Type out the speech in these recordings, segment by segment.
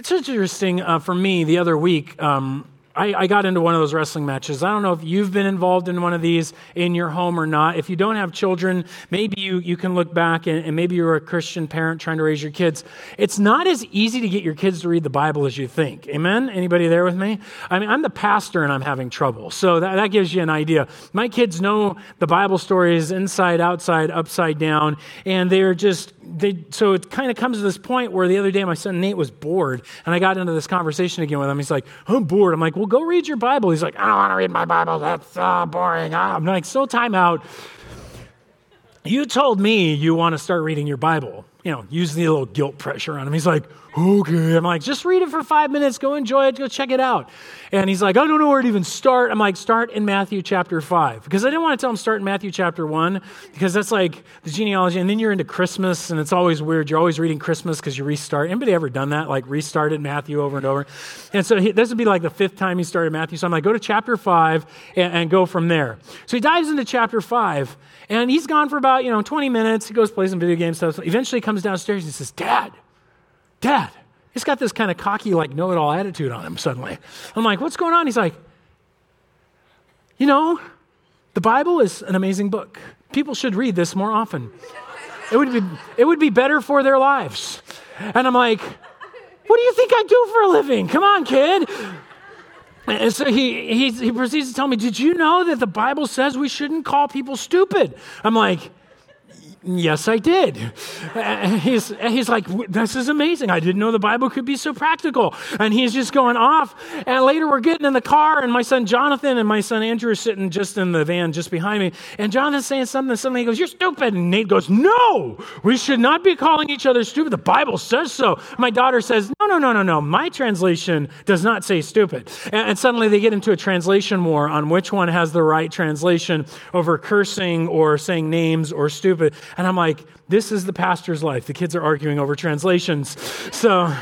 It's interesting uh, for me the other week. Um, I, I, got into one of those wrestling matches. I don't know if you've been involved in one of these in your home or not. If you don't have children, maybe you, you can look back and, and maybe you're a Christian parent trying to raise your kids. It's not as easy to get your kids to read the Bible as you think. Amen? Anybody there with me? I mean, I'm the pastor and I'm having trouble. So that, that gives you an idea. My kids know the Bible stories inside, outside, upside down, and they're just, they, so it kind of comes to this point where the other day my son Nate was bored and I got into this conversation again with him. He's like, I'm bored. I'm like, well, go read your Bible. He's like, I don't want to read my Bible. That's so boring. I'm like, so time out. You told me you want to start reading your Bible. You know, use the little guilt pressure on him. He's like, Oh, okay. I'm like, just read it for five minutes. Go enjoy it. Go check it out. And he's like, I don't know where to even start. I'm like, start in Matthew chapter 5. Because I didn't want to tell him start in Matthew chapter 1, because that's like the genealogy. And then you're into Christmas, and it's always weird. You're always reading Christmas because you restart. Anybody ever done that? Like restarted Matthew over and over? And so he, this would be like the fifth time he started Matthew. So I'm like, go to chapter 5 and, and go from there. So he dives into chapter 5, and he's gone for about, you know, 20 minutes. He goes play some video game stuff. So eventually comes downstairs and he says, Dad, Dad, He's got this kind of cocky, like, know it all attitude on him suddenly. I'm like, what's going on? He's like, you know, the Bible is an amazing book. People should read this more often. It would be, it would be better for their lives. And I'm like, what do you think I do for a living? Come on, kid. And so he, he, he proceeds to tell me, Did you know that the Bible says we shouldn't call people stupid? I'm like, Yes, I did. He's, he's like, This is amazing. I didn't know the Bible could be so practical. And he's just going off. And later we're getting in the car, and my son Jonathan and my son Andrew are sitting just in the van just behind me. And Jonathan's saying something, and suddenly he goes, You're stupid. And Nate goes, No, we should not be calling each other stupid. The Bible says so. My daughter says, No, no, no, no, no. My translation does not say stupid. And, and suddenly they get into a translation war on which one has the right translation over cursing or saying names or stupid. And I'm like, this is the pastor's life. The kids are arguing over translations. So,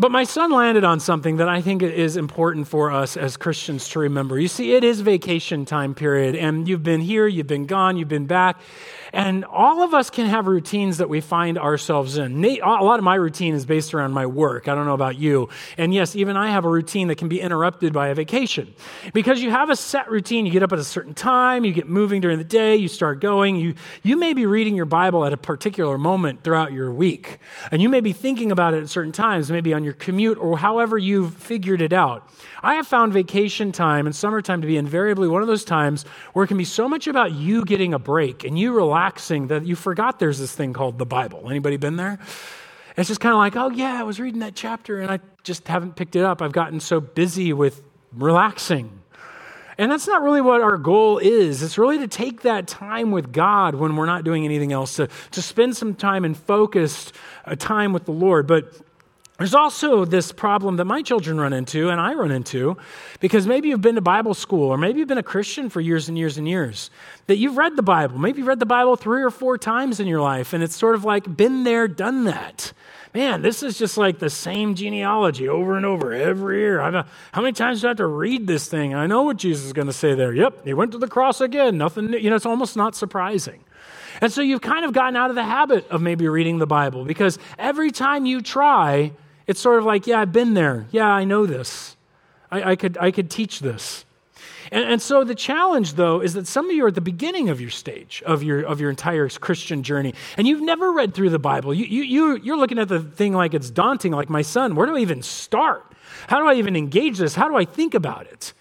but my son landed on something that I think is important for us as Christians to remember. You see, it is vacation time period, and you've been here, you've been gone, you've been back. And all of us can have routines that we find ourselves in. A lot of my routine is based around my work. I don't know about you. And yes, even I have a routine that can be interrupted by a vacation. Because you have a set routine, you get up at a certain time, you get moving during the day, you start going. You, you may be reading your Bible at a particular moment throughout your week. And you may be thinking about it at certain times, maybe on your commute or however you've figured it out. I have found vacation time and summertime to be invariably one of those times where it can be so much about you getting a break and you relaxing that you forgot there's this thing called the Bible. Anybody been there? It's just kind of like, oh yeah, I was reading that chapter and I just haven't picked it up. I've gotten so busy with relaxing. And that's not really what our goal is. It's really to take that time with God when we're not doing anything else, to, to spend some time and focused uh, time with the Lord. But there's also this problem that my children run into and I run into because maybe you've been to Bible school or maybe you've been a Christian for years and years and years. That you've read the Bible. Maybe you've read the Bible three or four times in your life and it's sort of like been there, done that. Man, this is just like the same genealogy over and over every year. How many times do I have to read this thing? I know what Jesus is going to say there. Yep, he went to the cross again. Nothing, new. you know, it's almost not surprising. And so you've kind of gotten out of the habit of maybe reading the Bible because every time you try, it's sort of like, yeah, I've been there. Yeah, I know this. I, I could, I could teach this. And, and, so the challenge, though, is that some of you are at the beginning of your stage, of your, of your entire Christian journey, and you've never read through the Bible. You, you, you, you're looking at the thing like it's daunting, like my son. Where do I even start? How do I even engage this? How do I think about it?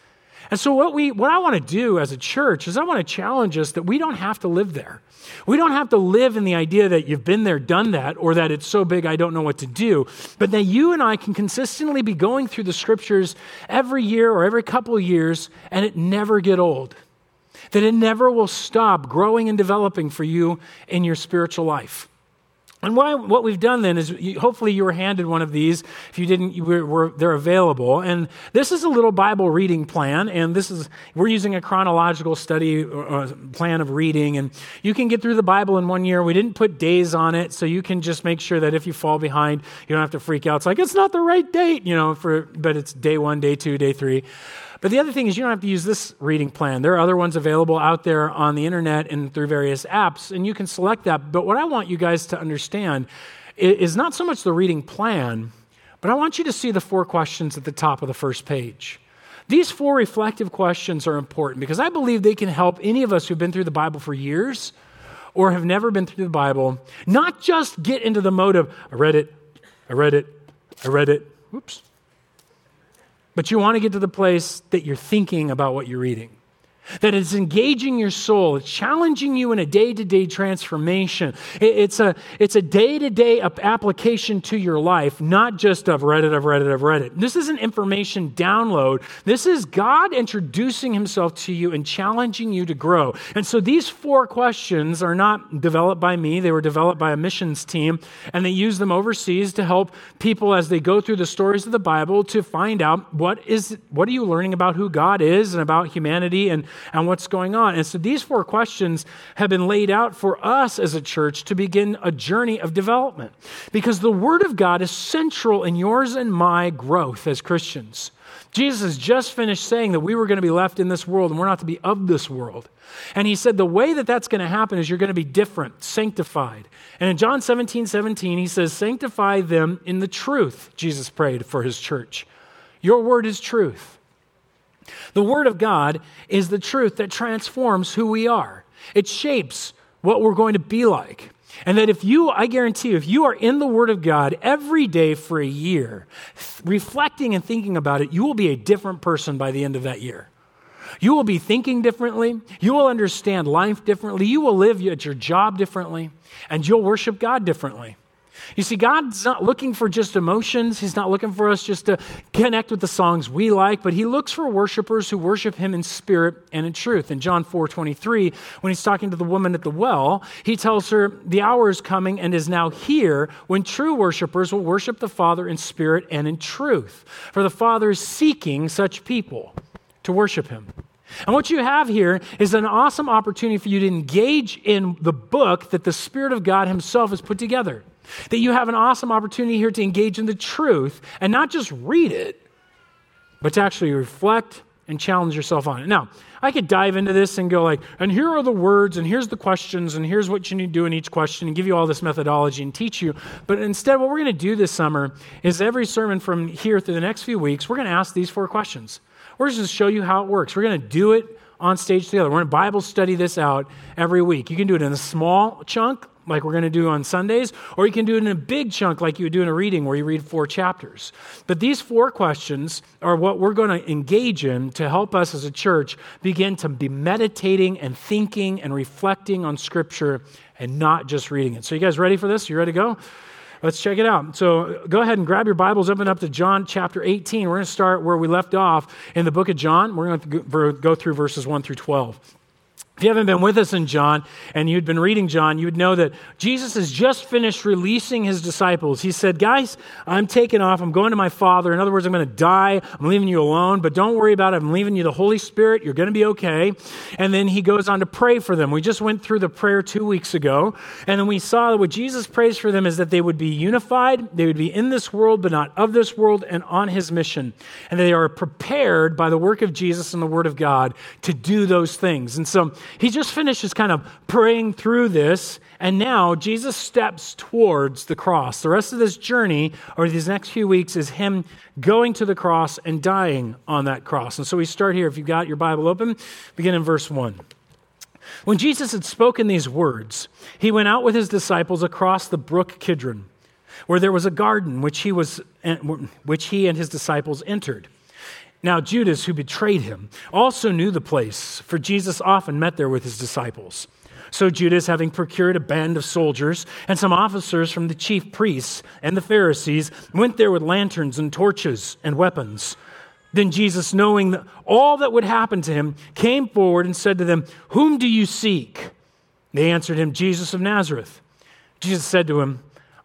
And so, what, we, what I want to do as a church is I want to challenge us that we don't have to live there. We don't have to live in the idea that you've been there, done that, or that it's so big I don't know what to do, but that you and I can consistently be going through the scriptures every year or every couple of years and it never get old. That it never will stop growing and developing for you in your spiritual life. And what, what, we've done then is you, hopefully you were handed one of these. If you didn't, you were, were, they're available. And this is a little Bible reading plan. And this is, we're using a chronological study uh, plan of reading. And you can get through the Bible in one year. We didn't put days on it. So you can just make sure that if you fall behind, you don't have to freak out. It's like, it's not the right date, you know, for, but it's day one, day two, day three. But the other thing is, you don't have to use this reading plan. There are other ones available out there on the internet and through various apps, and you can select that. But what I want you guys to understand is not so much the reading plan, But I want you to see the four questions at the top of the first page. These four reflective questions are important because I believe they can help any of us who've been through the Bible for years or have never been through the Bible not just get into the mode of, I read it, I read it, I read it, whoops. But you want to get to the place that you're thinking about what you're reading that it's engaging your soul, it's challenging you in a day to day transformation. It's a, it's a day to day application to your life, not just I've read it, I've read it, I've read it. This is an information download. This is God introducing himself to you and challenging you to grow. And so these four questions are not developed by me, they were developed by a missions team, and they use them overseas to help people as they go through the stories of the Bible to find out what is what are you learning about who God is and about humanity and and what's going on. And so these four questions have been laid out for us as a church to begin a journey of development because the Word of God is central in yours and my growth as Christians. Jesus has just finished saying that we were going to be left in this world and we're not to be of this world. And he said the way that that's going to happen is you're going to be different, sanctified. And in John 17, 17, he says, Sanctify them in the truth, Jesus prayed for his church. Your word is truth. The Word of God is the truth that transforms who we are, it shapes what we're going to be like. And that if you, I guarantee you, if you are in the Word of God every day for a year, reflecting and thinking about it, you will be a different person by the end of that year. You will be thinking differently. You will understand life differently. You will live at your job differently. And you'll worship God differently. You see, God's not looking for just emotions. He's not looking for us just to connect with the songs we like, but He looks for worshipers who worship Him in spirit and in truth. In John 4 23, when He's talking to the woman at the well, He tells her, The hour is coming and is now here when true worshipers will worship the Father in spirit and in truth. For the Father is seeking such people to worship Him. And what you have here is an awesome opportunity for you to engage in the book that the Spirit of God Himself has put together. That you have an awesome opportunity here to engage in the truth and not just read it, but to actually reflect and challenge yourself on it. Now, I could dive into this and go like, and here are the words, and here's the questions, and here's what you need to do in each question, and give you all this methodology and teach you. But instead, what we're going to do this summer is every sermon from here through the next few weeks, we're going to ask these four questions. We're just going to show you how it works. We're going to do it on stage together. We're going to Bible study this out every week. You can do it in a small chunk, like we're going to do on Sundays, or you can do it in a big chunk like you would do in a reading where you read four chapters. But these four questions are what we're going to engage in to help us as a church begin to be meditating and thinking and reflecting on Scripture and not just reading it. So, you guys ready for this? You ready to go? Let's check it out. So go ahead and grab your Bibles, open up to John chapter 18. We're going to start where we left off in the book of John. We're going to go through verses 1 through 12. If you haven't been with us in John and you'd been reading John, you would know that Jesus has just finished releasing his disciples. He said, Guys, I'm taking off. I'm going to my Father. In other words, I'm going to die. I'm leaving you alone, but don't worry about it. I'm leaving you the Holy Spirit. You're going to be okay. And then he goes on to pray for them. We just went through the prayer two weeks ago, and then we saw that what Jesus prays for them is that they would be unified, they would be in this world, but not of this world, and on his mission. And they are prepared by the work of Jesus and the Word of God to do those things. And so, he just finishes kind of praying through this, and now Jesus steps towards the cross. The rest of this journey, or these next few weeks, is him going to the cross and dying on that cross. And so we start here. If you've got your Bible open, begin in verse 1. When Jesus had spoken these words, he went out with his disciples across the brook Kidron, where there was a garden which he, was, which he and his disciples entered. Now, Judas, who betrayed him, also knew the place, for Jesus often met there with his disciples. So Judas, having procured a band of soldiers and some officers from the chief priests and the Pharisees, went there with lanterns and torches and weapons. Then Jesus, knowing all that would happen to him, came forward and said to them, Whom do you seek? They answered him, Jesus of Nazareth. Jesus said to him,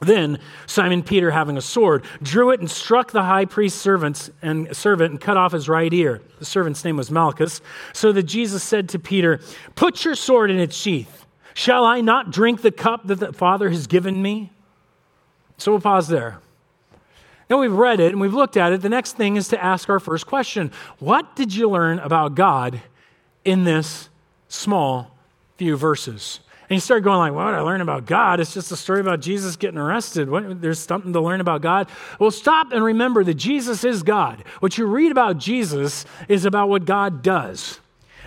Then Simon Peter, having a sword, drew it and struck the high priest's servants and servant and cut off his right ear. The servant's name was Malchus. So that Jesus said to Peter, "Put your sword in its sheath. Shall I not drink the cup that the Father has given me?" So we'll pause there. Now we've read it and we've looked at it. The next thing is to ask our first question: What did you learn about God in this small few verses? And you start going like, what I learn about God? It's just a story about Jesus getting arrested. What, there's something to learn about God. Well, stop and remember that Jesus is God. What you read about Jesus is about what God does.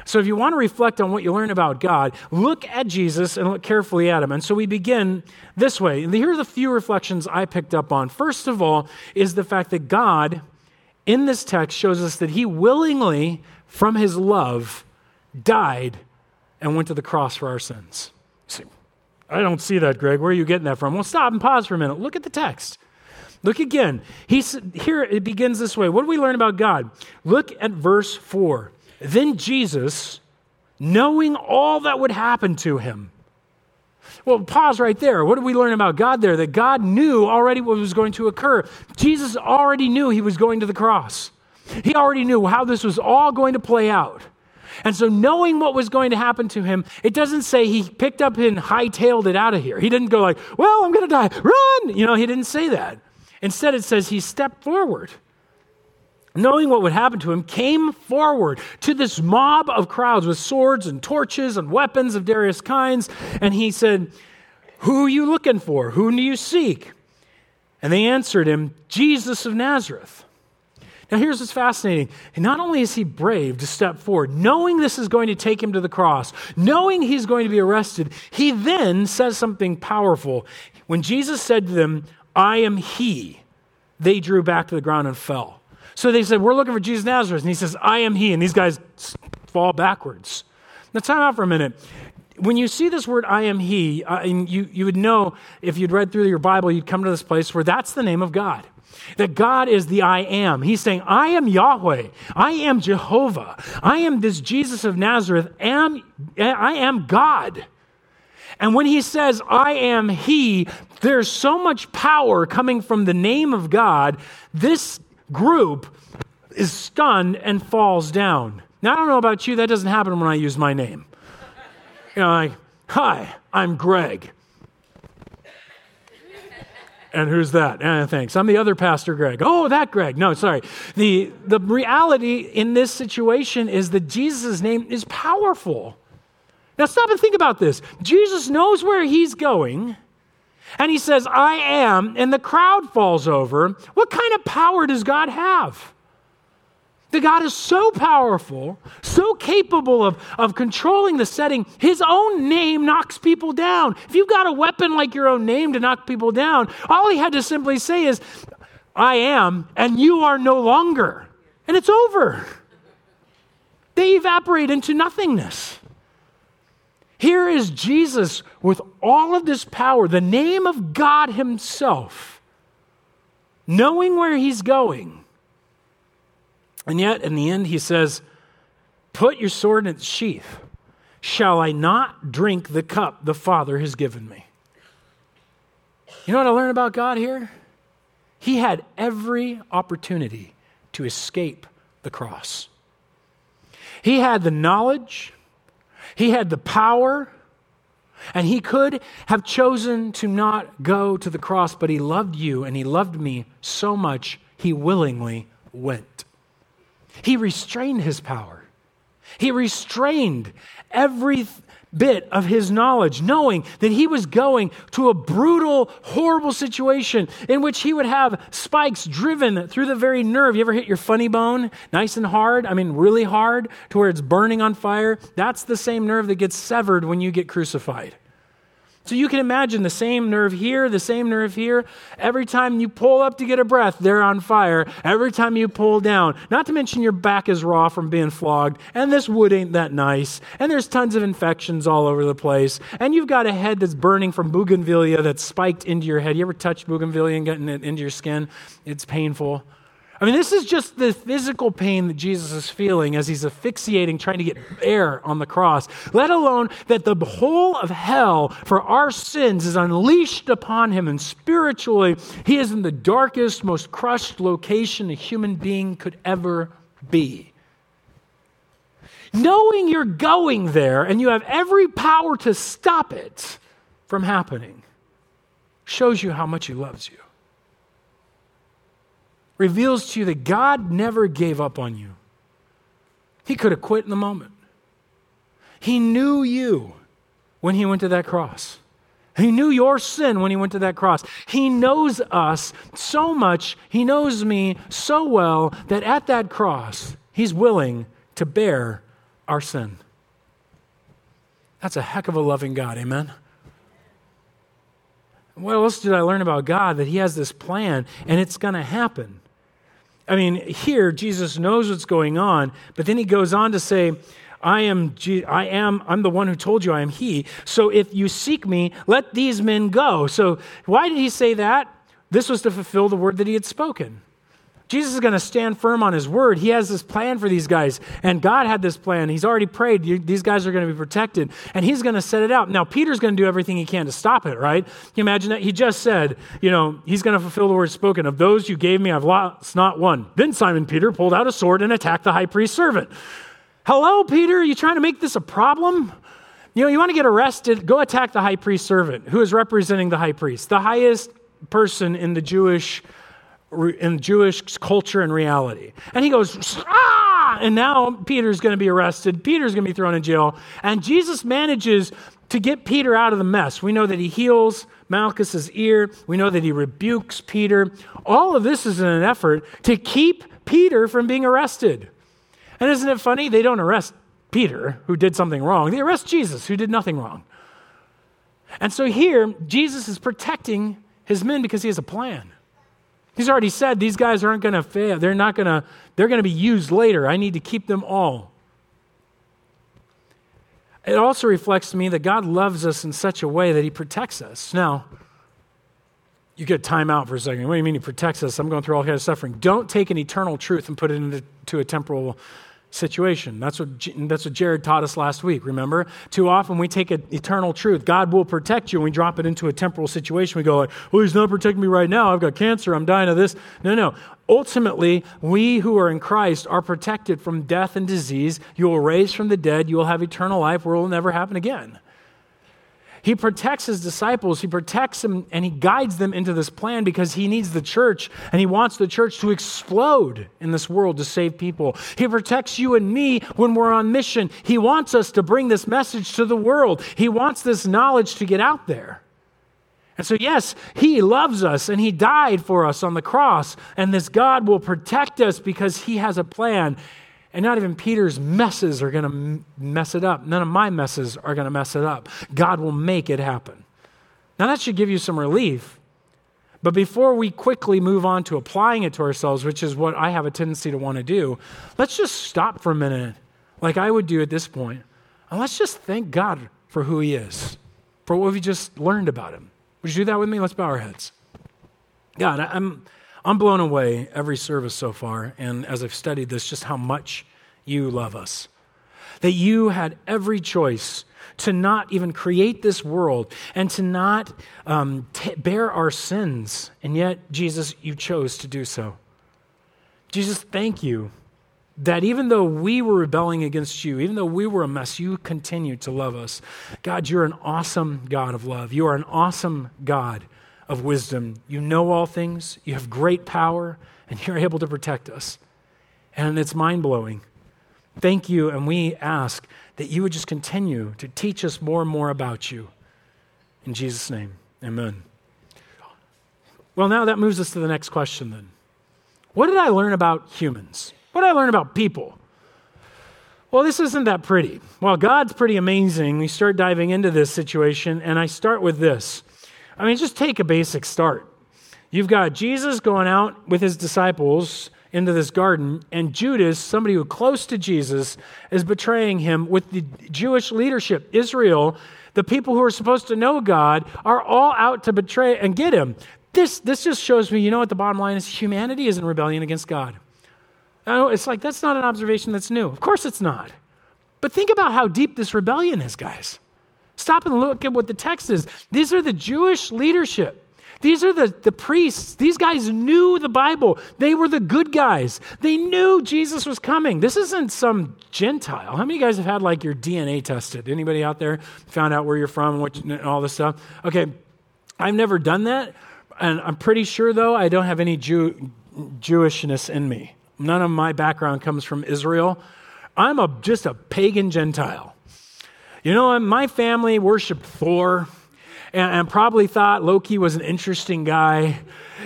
So if you want to reflect on what you learn about God, look at Jesus and look carefully at him. And so we begin this way. And here are the few reflections I picked up on. First of all, is the fact that God in this text shows us that he willingly, from his love, died and went to the cross for our sins. I don't see that, Greg. Where are you getting that from? Well, stop and pause for a minute. Look at the text. Look again. He's, here it begins this way. What do we learn about God? Look at verse 4. Then Jesus, knowing all that would happen to him. Well, pause right there. What do we learn about God there? That God knew already what was going to occur. Jesus already knew he was going to the cross, he already knew how this was all going to play out. And so, knowing what was going to happen to him, it doesn't say he picked up and hightailed it out of here. He didn't go like, well, I'm going to die, run. You know, he didn't say that. Instead, it says he stepped forward. Knowing what would happen to him, came forward to this mob of crowds with swords and torches and weapons of various kinds. And he said, Who are you looking for? Who do you seek? And they answered him, Jesus of Nazareth. Now, here's what's fascinating. Not only is he brave to step forward, knowing this is going to take him to the cross, knowing he's going to be arrested, he then says something powerful. When Jesus said to them, I am he, they drew back to the ground and fell. So they said, We're looking for Jesus Nazareth. And he says, I am he. And these guys fall backwards. Now, time out for a minute. When you see this word, I am he, uh, you, you would know if you'd read through your Bible, you'd come to this place where that's the name of God. That God is the I am. He's saying, I am Yahweh. I am Jehovah. I am this Jesus of Nazareth. Am, I am God. And when he says, I am He, there's so much power coming from the name of God, this group is stunned and falls down. Now, I don't know about you, that doesn't happen when I use my name. You know, like, hi, I'm Greg. And who's that? Eh, thanks. I'm the other Pastor Greg. Oh, that Greg. No, sorry. The, the reality in this situation is that Jesus' name is powerful. Now, stop and think about this. Jesus knows where he's going, and he says, I am, and the crowd falls over. What kind of power does God have? The God is so powerful, so capable of, of controlling the setting, his own name knocks people down. If you've got a weapon like your own name to knock people down, all he had to simply say is, I am, and you are no longer. And it's over. They evaporate into nothingness. Here is Jesus with all of this power, the name of God Himself, knowing where He's going and yet, in the end, he says, Put your sword in its sheath. Shall I not drink the cup the Father has given me? You know what I learned about God here? He had every opportunity to escape the cross. He had the knowledge, he had the power, and he could have chosen to not go to the cross, but he loved you and he loved me so much, he willingly went. He restrained his power. He restrained every bit of his knowledge, knowing that he was going to a brutal, horrible situation in which he would have spikes driven through the very nerve. You ever hit your funny bone nice and hard? I mean, really hard to where it's burning on fire? That's the same nerve that gets severed when you get crucified. So you can imagine the same nerve here, the same nerve here. Every time you pull up to get a breath, they're on fire. Every time you pull down, not to mention your back is raw from being flogged, and this wood ain't that nice, and there's tons of infections all over the place, and you've got a head that's burning from bougainvillea that's spiked into your head. You ever touch bougainvillea and gotten it into your skin? It's painful. I mean, this is just the physical pain that Jesus is feeling as he's asphyxiating, trying to get air on the cross, let alone that the whole of hell for our sins is unleashed upon him. And spiritually, he is in the darkest, most crushed location a human being could ever be. Knowing you're going there and you have every power to stop it from happening shows you how much he loves you reveals to you that God never gave up on you. He could have quit in the moment. He knew you when he went to that cross. He knew your sin when he went to that cross. He knows us so much, he knows me so well that at that cross, he's willing to bear our sin. That's a heck of a loving God, amen? What else did I learn about God? That he has this plan and it's going to happen. I mean, here Jesus knows what's going on, but then he goes on to say, I am, I am, I'm the one who told you I am he. So if you seek me, let these men go. So why did he say that? This was to fulfill the word that he had spoken. Jesus is going to stand firm on his word. He has this plan for these guys, and God had this plan. He's already prayed. These guys are going to be protected, and he's going to set it out. Now, Peter's going to do everything he can to stop it, right? Can you imagine that? He just said, you know, he's going to fulfill the word spoken. Of those you gave me, I've lost not one. Then Simon Peter pulled out a sword and attacked the high priest's servant. Hello, Peter, are you trying to make this a problem? You know, you want to get arrested, go attack the high priest's servant, who is representing the high priest, the highest person in the Jewish in Jewish culture and reality. And he goes, ah! And now Peter's going to be arrested. Peter's going to be thrown in jail. And Jesus manages to get Peter out of the mess. We know that he heals Malchus's ear. We know that he rebukes Peter. All of this is in an effort to keep Peter from being arrested. And isn't it funny? They don't arrest Peter, who did something wrong. They arrest Jesus, who did nothing wrong. And so here, Jesus is protecting his men because he has a plan. He's already said these guys aren't going to fail. They're not going to, they're going to be used later. I need to keep them all. It also reflects to me that God loves us in such a way that he protects us. Now, you get time out for a second. What do you mean he protects us? I'm going through all kinds of suffering. Don't take an eternal truth and put it into a temporal situation. That's what, that's what Jared taught us last week, remember? Too often we take an eternal truth. God will protect you, and we drop it into a temporal situation. We go like, well, he's not protecting me right now. I've got cancer. I'm dying of this. No, no. Ultimately, we who are in Christ are protected from death and disease. You will raise from the dead. You will have eternal life where it will never happen again. He protects his disciples, he protects them, and he guides them into this plan because he needs the church and he wants the church to explode in this world to save people. He protects you and me when we're on mission. He wants us to bring this message to the world, he wants this knowledge to get out there. And so, yes, He loves us and He died for us on the cross. And this God will protect us because He has a plan. And not even Peter's messes are going to mess it up. None of my messes are going to mess it up. God will make it happen. Now, that should give you some relief. But before we quickly move on to applying it to ourselves, which is what I have a tendency to want to do, let's just stop for a minute, like I would do at this point, and let's just thank God for who He is, for what we just learned about Him. Would you do that with me? Let's bow our heads. God, I'm. I'm blown away every service so far, and as I've studied this, just how much you love us. That you had every choice to not even create this world and to not um, t- bear our sins, and yet, Jesus, you chose to do so. Jesus, thank you that even though we were rebelling against you, even though we were a mess, you continued to love us. God, you're an awesome God of love. You are an awesome God of wisdom. You know all things, you have great power, and you're able to protect us. And it's mind blowing. Thank you, and we ask that you would just continue to teach us more and more about you. In Jesus' name, amen. Well, now that moves us to the next question then. What did I learn about humans? What did I learn about people? Well, this isn't that pretty. Well, God's pretty amazing. We start diving into this situation, and I start with this I mean, just take a basic start. You've got Jesus going out with his disciples into this garden, and Judas, somebody who close to Jesus, is betraying him with the Jewish leadership. Israel, the people who are supposed to know God, are all out to betray and get him. This, this just shows me, you know what the bottom line is? Humanity is in rebellion against God. It's like, that's not an observation that's new. Of course it's not. But think about how deep this rebellion is, guys. Stop and look at what the text is. These are the Jewish leadership. These are the, the priests. These guys knew the Bible. They were the good guys. They knew Jesus was coming. This isn't some Gentile. How many of you guys have had like your DNA tested? Anybody out there found out where you're from and, what, and all this stuff? Okay, I've never done that. And I'm pretty sure, though, I don't have any Jew, Jewishness in me. None of my background comes from Israel. I'm a, just a pagan Gentile. You know, my family worshiped Thor and, and probably thought Loki was an interesting guy.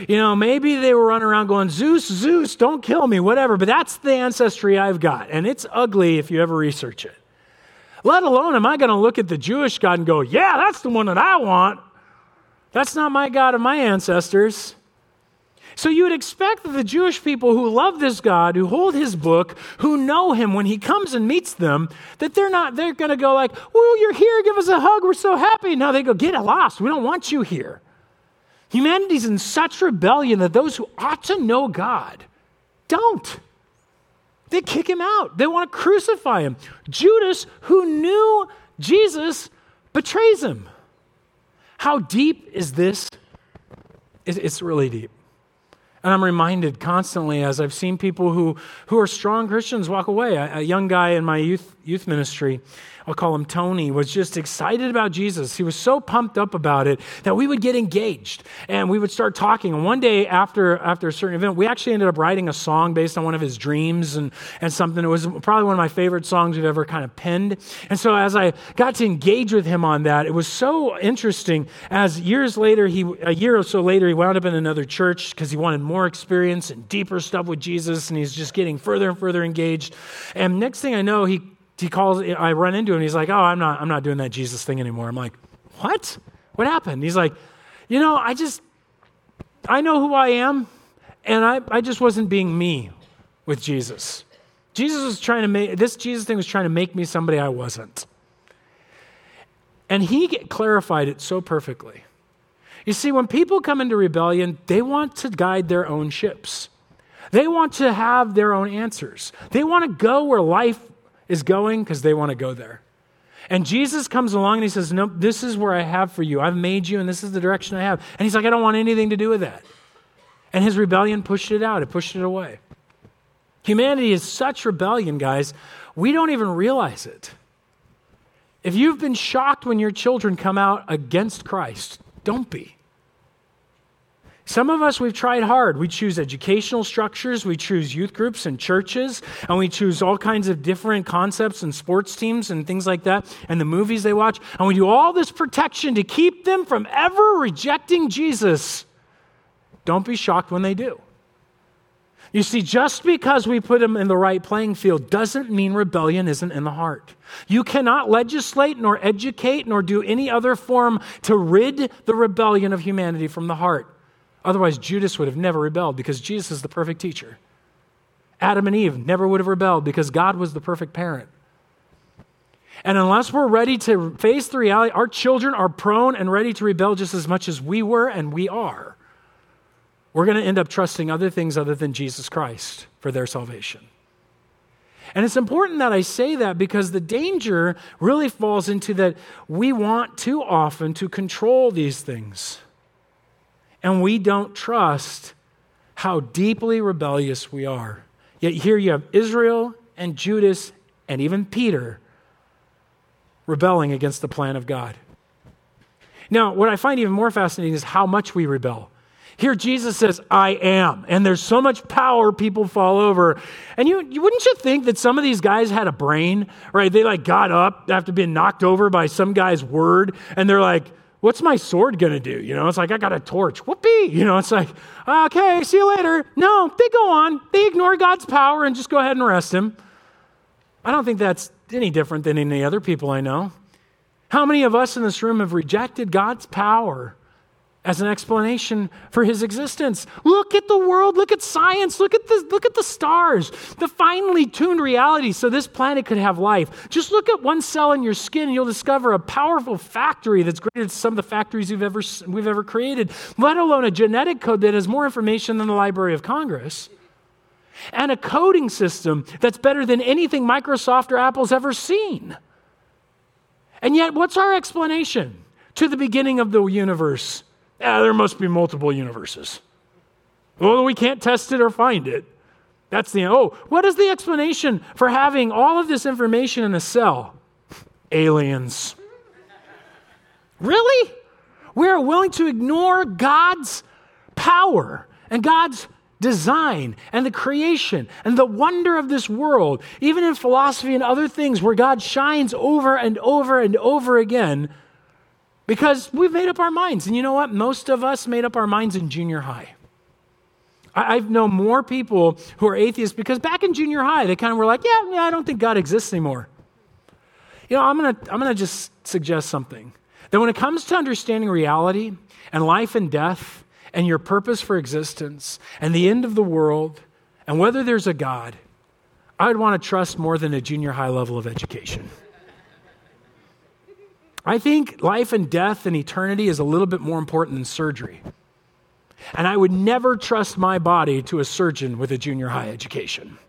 You know, maybe they were running around going, Zeus, Zeus, don't kill me, whatever. But that's the ancestry I've got. And it's ugly if you ever research it. Let alone am I going to look at the Jewish God and go, yeah, that's the one that I want. That's not my God of my ancestors. So you would expect that the Jewish people who love this God, who hold his book, who know him when he comes and meets them, that they're not, they're going to go like, well, you're here, give us a hug, we're so happy. No, they go, get lost, we don't want you here. Humanity's in such rebellion that those who ought to know God don't. They kick him out. They want to crucify him. Judas, who knew Jesus, betrays him. How deep is this? It's really deep. And I'm reminded constantly as I've seen people who, who are strong Christians walk away. A, a young guy in my youth, youth ministry I'll call him Tony, was just excited about Jesus. He was so pumped up about it that we would get engaged and we would start talking. And one day after, after a certain event, we actually ended up writing a song based on one of his dreams and, and something. It was probably one of my favorite songs we've ever kind of penned. And so as I got to engage with him on that, it was so interesting. As years later, he, a year or so later, he wound up in another church because he wanted more experience and deeper stuff with Jesus. And he's just getting further and further engaged. And next thing I know, he he calls, I run into him, he's like, Oh, I'm not, I'm not doing that Jesus thing anymore. I'm like, What? What happened? He's like, You know, I just, I know who I am, and I, I just wasn't being me with Jesus. Jesus was trying to make, this Jesus thing was trying to make me somebody I wasn't. And he clarified it so perfectly. You see, when people come into rebellion, they want to guide their own ships. They want to have their own answers. They want to go where life is going because they want to go there. And Jesus comes along and he says, No, this is where I have for you. I've made you, and this is the direction I have. And he's like, I don't want anything to do with that. And his rebellion pushed it out, it pushed it away. Humanity is such rebellion, guys, we don't even realize it. If you've been shocked when your children come out against Christ, don't be. Some of us, we've tried hard. We choose educational structures, we choose youth groups and churches, and we choose all kinds of different concepts and sports teams and things like that, and the movies they watch. And we do all this protection to keep them from ever rejecting Jesus. Don't be shocked when they do. You see, just because we put them in the right playing field doesn't mean rebellion isn't in the heart. You cannot legislate nor educate nor do any other form to rid the rebellion of humanity from the heart. Otherwise, Judas would have never rebelled because Jesus is the perfect teacher. Adam and Eve never would have rebelled because God was the perfect parent. And unless we're ready to face the reality, our children are prone and ready to rebel just as much as we were and we are. We're going to end up trusting other things other than Jesus Christ for their salvation. And it's important that I say that because the danger really falls into that we want too often to control these things and we don't trust how deeply rebellious we are. Yet here you have Israel and Judas and even Peter rebelling against the plan of God. Now, what I find even more fascinating is how much we rebel. Here Jesus says, I am. And there's so much power, people fall over. And you, you wouldn't you think that some of these guys had a brain, right? They like got up after being knocked over by some guy's word, and they're like, what's my sword going to do? You know, it's like, I got a torch. Whoopee. You know, it's like, okay, see you later. No, they go on. They ignore God's power and just go ahead and arrest him. I don't think that's any different than any other people I know. How many of us in this room have rejected God's power as an explanation for his existence. Look at the world, look at science, look at the look at the stars, the finely tuned reality so this planet could have life. Just look at one cell in your skin and you'll discover a powerful factory that's greater than some of the factories we've ever we've ever created, let alone a genetic code that has more information than the Library of Congress. And a coding system that's better than anything Microsoft or Apple's ever seen. And yet, what's our explanation to the beginning of the universe? Yeah, there must be multiple universes. Well, we can't test it or find it. That's the oh, what is the explanation for having all of this information in a cell? Aliens. really? We are willing to ignore God's power and God's design and the creation and the wonder of this world, even in philosophy and other things where God shines over and over and over again because we've made up our minds. And you know what? Most of us made up our minds in junior high. I, have known more people who are atheists because back in junior high, they kind of were like, yeah, yeah I don't think God exists anymore. You know, I'm going to I'm going to just suggest something that when it comes to understanding reality and life and death and your purpose for existence and the end of the world and whether there's a God, I would want to trust more than a junior high level of education. I think life and death and eternity is a little bit more important than surgery. And I would never trust my body to a surgeon with a junior high education.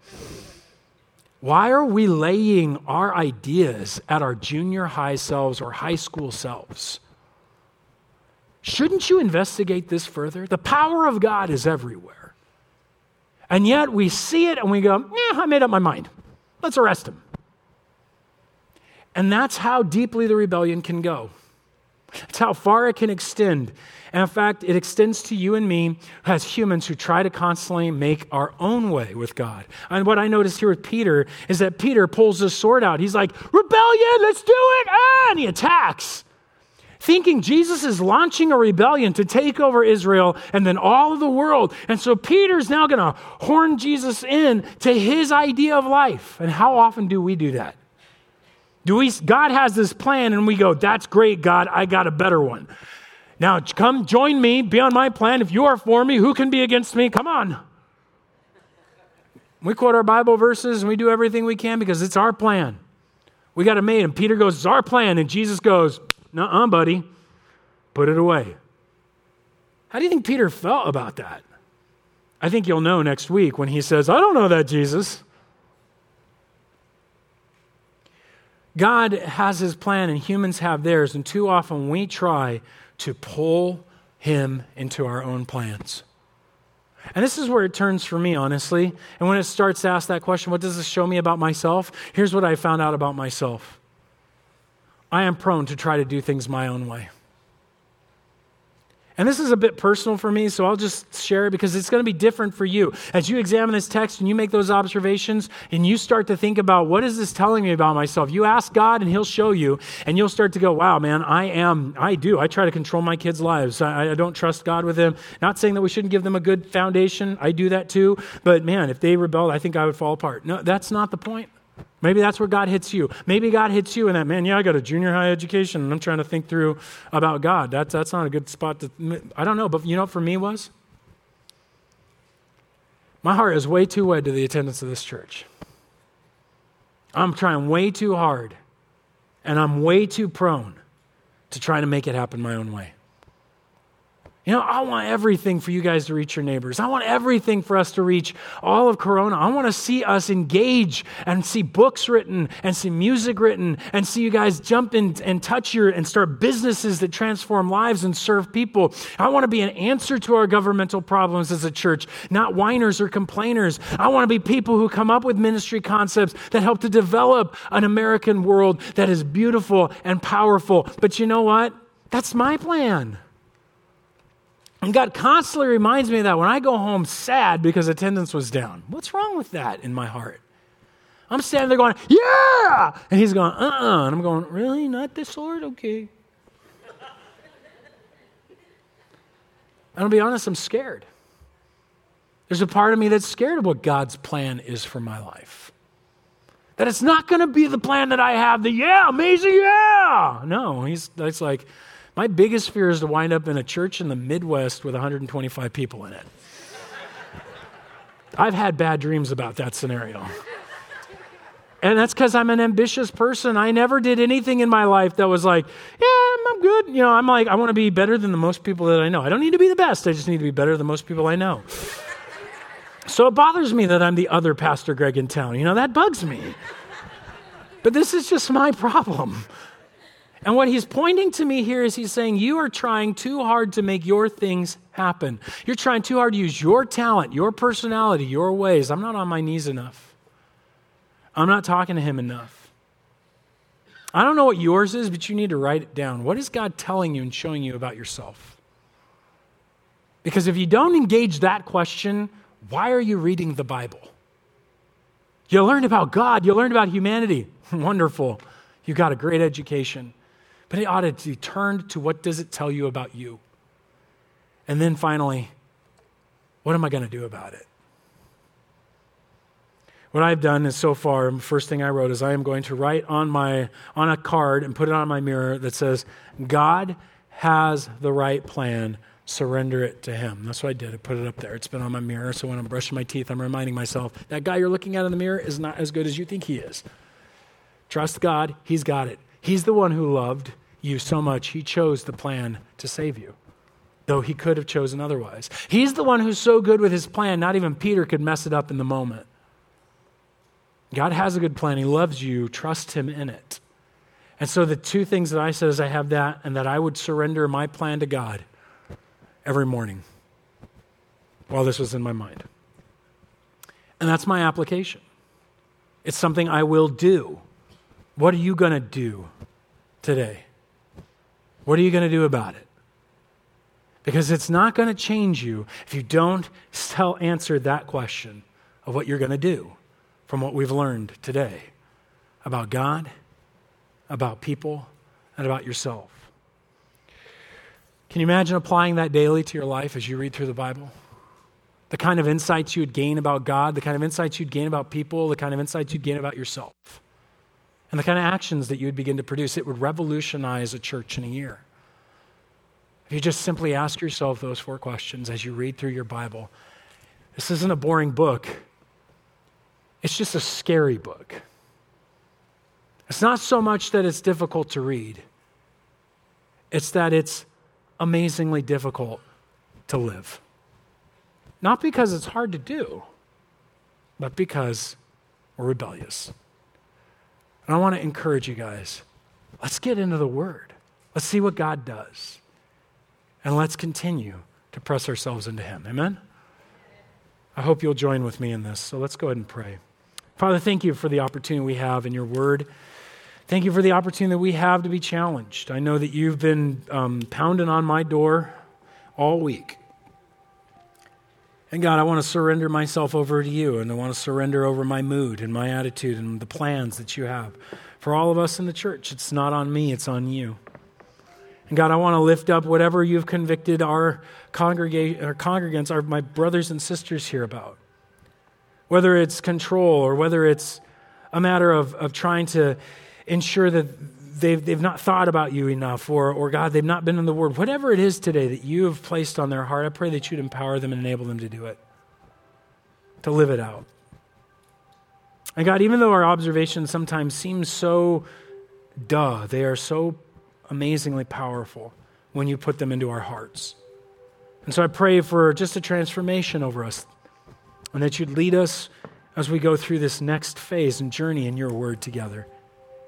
Why are we laying our ideas at our junior high selves or high school selves? Shouldn't you investigate this further? The power of God is everywhere. And yet we see it and we go, eh, I made up my mind. Let's arrest him. And that's how deeply the rebellion can go. It's how far it can extend. And in fact, it extends to you and me as humans who try to constantly make our own way with God. And what I noticed here with Peter is that Peter pulls his sword out. He's like, Rebellion, let's do it! Ah! And he attacks, thinking Jesus is launching a rebellion to take over Israel and then all of the world. And so Peter's now going to horn Jesus in to his idea of life. And how often do we do that? Do we, God has this plan and we go, that's great, God, I got a better one. Now come join me, be on my plan. If you are for me, who can be against me? Come on. We quote our Bible verses and we do everything we can because it's our plan. We got it made. And Peter goes, It's our plan. And Jesus goes, Nuh uh, buddy, put it away. How do you think Peter felt about that? I think you'll know next week when he says, I don't know that, Jesus. God has his plan and humans have theirs, and too often we try to pull him into our own plans. And this is where it turns for me, honestly. And when it starts to ask that question, what does this show me about myself? Here's what I found out about myself I am prone to try to do things my own way. And this is a bit personal for me, so I'll just share it because it's going to be different for you. As you examine this text and you make those observations and you start to think about what is this telling me about myself, you ask God and He'll show you, and you'll start to go, wow, man, I am, I do. I try to control my kids' lives. I, I don't trust God with them. Not saying that we shouldn't give them a good foundation. I do that too. But man, if they rebelled, I think I would fall apart. No, that's not the point. Maybe that's where God hits you. Maybe God hits you in that, man, yeah, I got a junior high education and I'm trying to think through about God. That's, that's not a good spot to, I don't know, but you know for me was? My heart is way too wed to the attendance of this church. I'm trying way too hard and I'm way too prone to try to make it happen my own way. You know, I want everything for you guys to reach your neighbors. I want everything for us to reach all of Corona. I want to see us engage and see books written and see music written and see you guys jump in and touch your and start businesses that transform lives and serve people. I want to be an answer to our governmental problems as a church, not whiners or complainers. I want to be people who come up with ministry concepts that help to develop an American world that is beautiful and powerful. But you know what? That's my plan. And God constantly reminds me of that when I go home sad because attendance was down. What's wrong with that in my heart? I'm standing there going, yeah! And he's going, uh uh-uh. uh And I'm going, really? Not this Lord? Okay. And I'll be honest, I'm scared. There's a part of me that's scared of what God's plan is for my life. That it's not going to be the plan that I have, the yeah, amazing, yeah. No, he's, that's like, My biggest fear is to wind up in a church in the Midwest with 125 people in it. I've had bad dreams about that scenario. And that's because I'm an ambitious person. I never did anything in my life that was like, yeah, I'm good. You know, I'm like, I want to be better than the most people that I know. I don't need to be the best. I just need to be better than most people I know. So it bothers me that I'm the other Pastor Greg in town. You know, that bugs me. But this is just my problem. And what he's pointing to me here is he's saying, You are trying too hard to make your things happen. You're trying too hard to use your talent, your personality, your ways. I'm not on my knees enough. I'm not talking to him enough. I don't know what yours is, but you need to write it down. What is God telling you and showing you about yourself? Because if you don't engage that question, why are you reading the Bible? You learned about God, you learned about humanity. Wonderful. You got a great education. But it ought to be turned to what does it tell you about you? And then finally, what am I going to do about it? What I've done is so far, the first thing I wrote is I am going to write on my on a card and put it on my mirror that says, God has the right plan. Surrender it to him. That's what I did. I put it up there. It's been on my mirror. So when I'm brushing my teeth, I'm reminding myself that guy you're looking at in the mirror is not as good as you think he is. Trust God, He's got it. He's the one who loved you so much, He chose the plan to save you, though He could have chosen otherwise. He's the one who's so good with His plan, not even Peter could mess it up in the moment. God has a good plan. He loves you. Trust Him in it. And so the two things that I said is I have that and that I would surrender my plan to God every morning while this was in my mind. And that's my application. It's something I will do. What are you going to do today? What are you going to do about it? Because it's not going to change you if you don't tell, answer that question of what you're going to do from what we've learned today about God, about people, and about yourself. Can you imagine applying that daily to your life as you read through the Bible? The kind of insights you would gain about God, the kind of insights you'd gain about people, the kind of insights you'd gain about yourself, and the kind of actions that you would begin to produce. It would revolutionize a church in a year. If you just simply ask yourself those four questions as you read through your Bible, this isn't a boring book. It's just a scary book. It's not so much that it's difficult to read, it's that it's amazingly difficult to live. Not because it's hard to do, but because we're rebellious. And I want to encourage you guys let's get into the Word, let's see what God does, and let's continue to press ourselves into Him. Amen? I hope you'll join with me in this. So let's go ahead and pray. Father, thank you for the opportunity we have in your word. Thank you for the opportunity that we have to be challenged. I know that you've been um, pounding on my door all week. And God, I want to surrender myself over to you, and I want to surrender over my mood and my attitude and the plans that you have for all of us in the church. It's not on me, it's on you. And God, I want to lift up whatever you've convicted our, congrega- our congregants, our, my brothers and sisters here about whether it's control or whether it's a matter of, of trying to ensure that they've, they've not thought about you enough or, or God, they've not been in the Word. Whatever it is today that you have placed on their heart, I pray that you'd empower them and enable them to do it, to live it out. And God, even though our observations sometimes seem so duh, they are so amazingly powerful when you put them into our hearts. And so I pray for just a transformation over us and that you'd lead us as we go through this next phase and journey in your word together.